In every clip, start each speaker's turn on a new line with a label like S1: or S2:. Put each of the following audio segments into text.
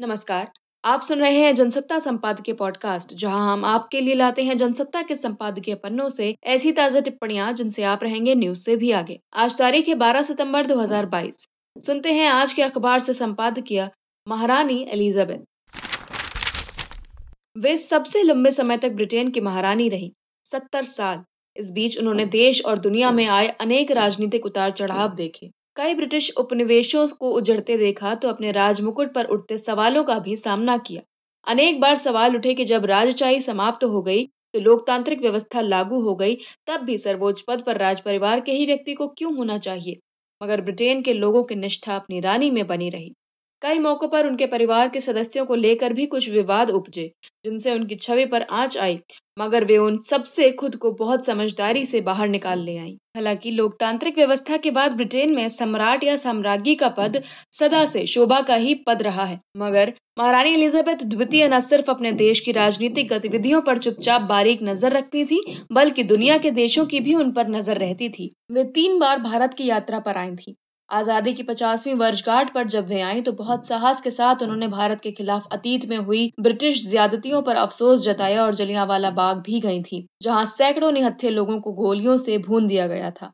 S1: नमस्कार। आप सुन रहे हैं जनसत्ता संपादकीय पॉडकास्ट जहाँ हम आपके लिए लाते हैं जनसत्ता के संपादकीय पन्नों से ऐसी ताज़ा टिप्पणियाँ जिनसे आप रहेंगे न्यूज़ से भी आगे। आज तारीख है 12 सितंबर 2022 सुनते हैं आज के अखबार से संपादकीय महारानी एलिजाबेथ। वे सबसे लंबे समय तक ब्रिटेन की महारानी रही, सत्तर साल। इस बीच उन्होंने देश और दुनिया में आए अनेक राजनीतिक उतार चढ़ाव देखे। कई ब्रिटिश उपनिवेशों को उजड़ते देखा तो अपने राजमुकुट पर उठते सवालों का भी सामना किया। अनेक बार सवाल उठे कि जब राजशाही समाप्त हो गई तो लोकतांत्रिक व्यवस्था लागू हो गई, तब भी सर्वोच्च पद पर राज परिवार के ही व्यक्ति को क्यों होना चाहिए? मगर ब्रिटेन के लोगों की निष्ठा अपनी रानी में बनी रही। कई मौकों पर उनके परिवार के सदस्यों को लेकर भी कुछ विवाद उपजे, जिनसे उनकी छवि पर आँच आई, मगर वे उन सबसे खुद को बहुत समझदारी से बाहर निकाल ले आई। हालाँकि लोकतांत्रिक व्यवस्था के बाद ब्रिटेन में सम्राट या साम्राज्ञी का पद सदा से शोभा का ही पद रहा है, मगर महारानी एलिजाबेथ द्वितीय न सिर्फ़ अपने देश की राजनीतिक गतिविधियों पर चुपचाप बारीक नज़र रखती थी, बल्कि दुनिया के देशों की भी उन पर नज़र रहती थी। वे तीन बार भारत की यात्रा पर आई थी। आज़ादी की पचासवीं वर्षगांठ पर जब वे आई तो बहुत साहस के साथ उन्होंने भारत के खिलाफ अतीत में हुई ब्रिटिश ज्यादतियों पर अफसोस जताया और जलियांवाला बाग भी गई थी, जहाँ सैकड़ों निहत्थे लोगों को गोलियों से भून दिया गया था।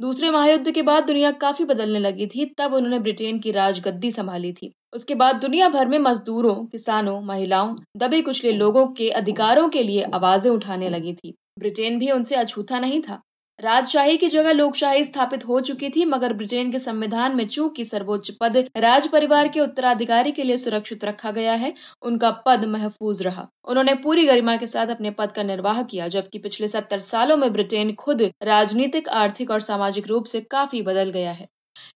S1: दूसरे महायुद्ध के बाद दुनिया काफ़ी बदलने लगी थी, तब उन्होंने ब्रिटेन की राजगद्दी संभाली थी। उसके बाद दुनिया भर में मजदूरों, किसानों, महिलाओं, दबे कुचले लोगों के अधिकारों के लिए आवाज़ें उठाने लगी थी। ब्रिटेन भी उनसे अछूता नहीं था। राजशाही की जगह लोकशाही स्थापित हो चुकी थी, मगर ब्रिटेन के संविधान में चूँकि सर्वोच्च पद राज परिवार के उत्तराधिकारी के लिए सुरक्षित रखा गया है, उनका पद महफूज रहा। उन्होंने पूरी गरिमा के साथ अपने पद का निर्वाह किया, जबकि पिछले सत्तर सालों में ब्रिटेन खुद राजनीतिक, आर्थिक और सामाजिक रूप से काफ़ी बदल गया है।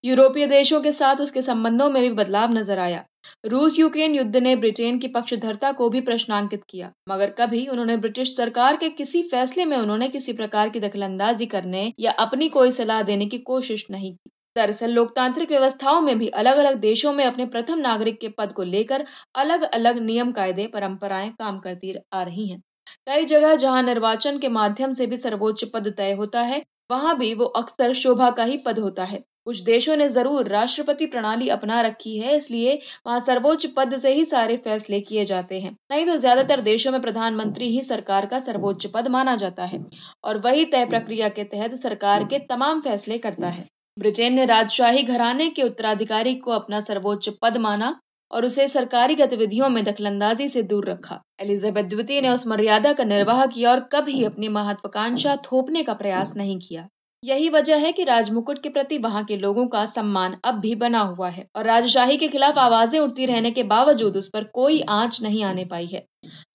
S1: यूरोपीय देशों के साथ उसके संबंधों में भी बदलाव नज़र आया। रूस यूक्रेन युद्ध ने ब्रिटेन की पक्षधरता को भी प्रश्नांकित किया, मगर कभी उन्होंने ब्रिटिश सरकार के किसी फैसले में उन्होंने किसी प्रकार की दखलंदाजी करने या अपनी कोई सलाह देने की कोशिश नहीं की। दरअसल, लोकतांत्रिक व्यवस्थाओं में भी अलग अलग देशों में अपने प्रथम नागरिक के पद को लेकर अलग अलग नियम कायदे परंपराएँ काम करती आ रही हैं। कई जगह जहाँ निर्वाचन के माध्यम से भी सर्वोच्च पद तय होता है, वहाँ भी वो अक्सर शोभा का ही पद होता है। कुछ देशों ने ज़रूर राष्ट्रपति प्रणाली अपना रखी है, इसलिए वहाँ सर्वोच्च पद से ही सारे फैसले किए जाते हैं। नहीं तो ज़्यादातर देशों में प्रधानमंत्री ही सरकार का सर्वोच्च पद माना जाता है, और वही तय प्रक्रिया के तहत सरकार के तमाम फैसले करता है। ब्रिटेन ने राजशाही घराने के उत्तराधिकारी को अपना सर्वोच्च पद माना, और उसे सरकारी गतिविधियों में दखलंदाजी से दूर रखा। एलिजाबेथ द्वितीय ने उस मर्यादा का निर्वाह किया और कभी अपनी महत्वाकांक्षा थोपने का प्रयास नहीं किया। यही वजह है कि राजमुकुट के प्रति वहाँ के लोगों का सम्मान अब भी बना हुआ है और राजशाही के खिलाफ आवाज़ें उठती रहने के बावजूद उस पर कोई आँच नहीं आने पाई है।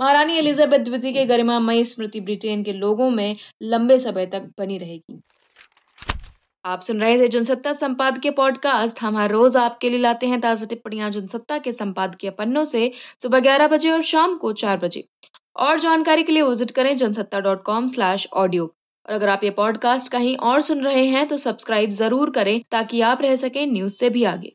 S1: महारानी एलिजाबेथ द्वितीय के गरिमामयी स्मृति ब्रिटेन के लोगों में लंबे समय तक बनी रहेगी। आप सुन रहे थे जनसत्ता संपादकीय पॉडकास्ट। हम हर रोज आपके लिए लाते हैं ताज़ा टिप्पणियाँ जनसत्ता के संपादकीय पन्नों से सुबह ग्यारह बजे और शाम को चार बजे। और जानकारी के लिए विज़िट करें Jansatta dot com slash audio. और अगर आप ये पॉडकास्ट कहीं और सुन रहे हैं तो सब्सक्राइब ज़रूर करें ताकि आप रह सकें न्यूज़ से भी आगे।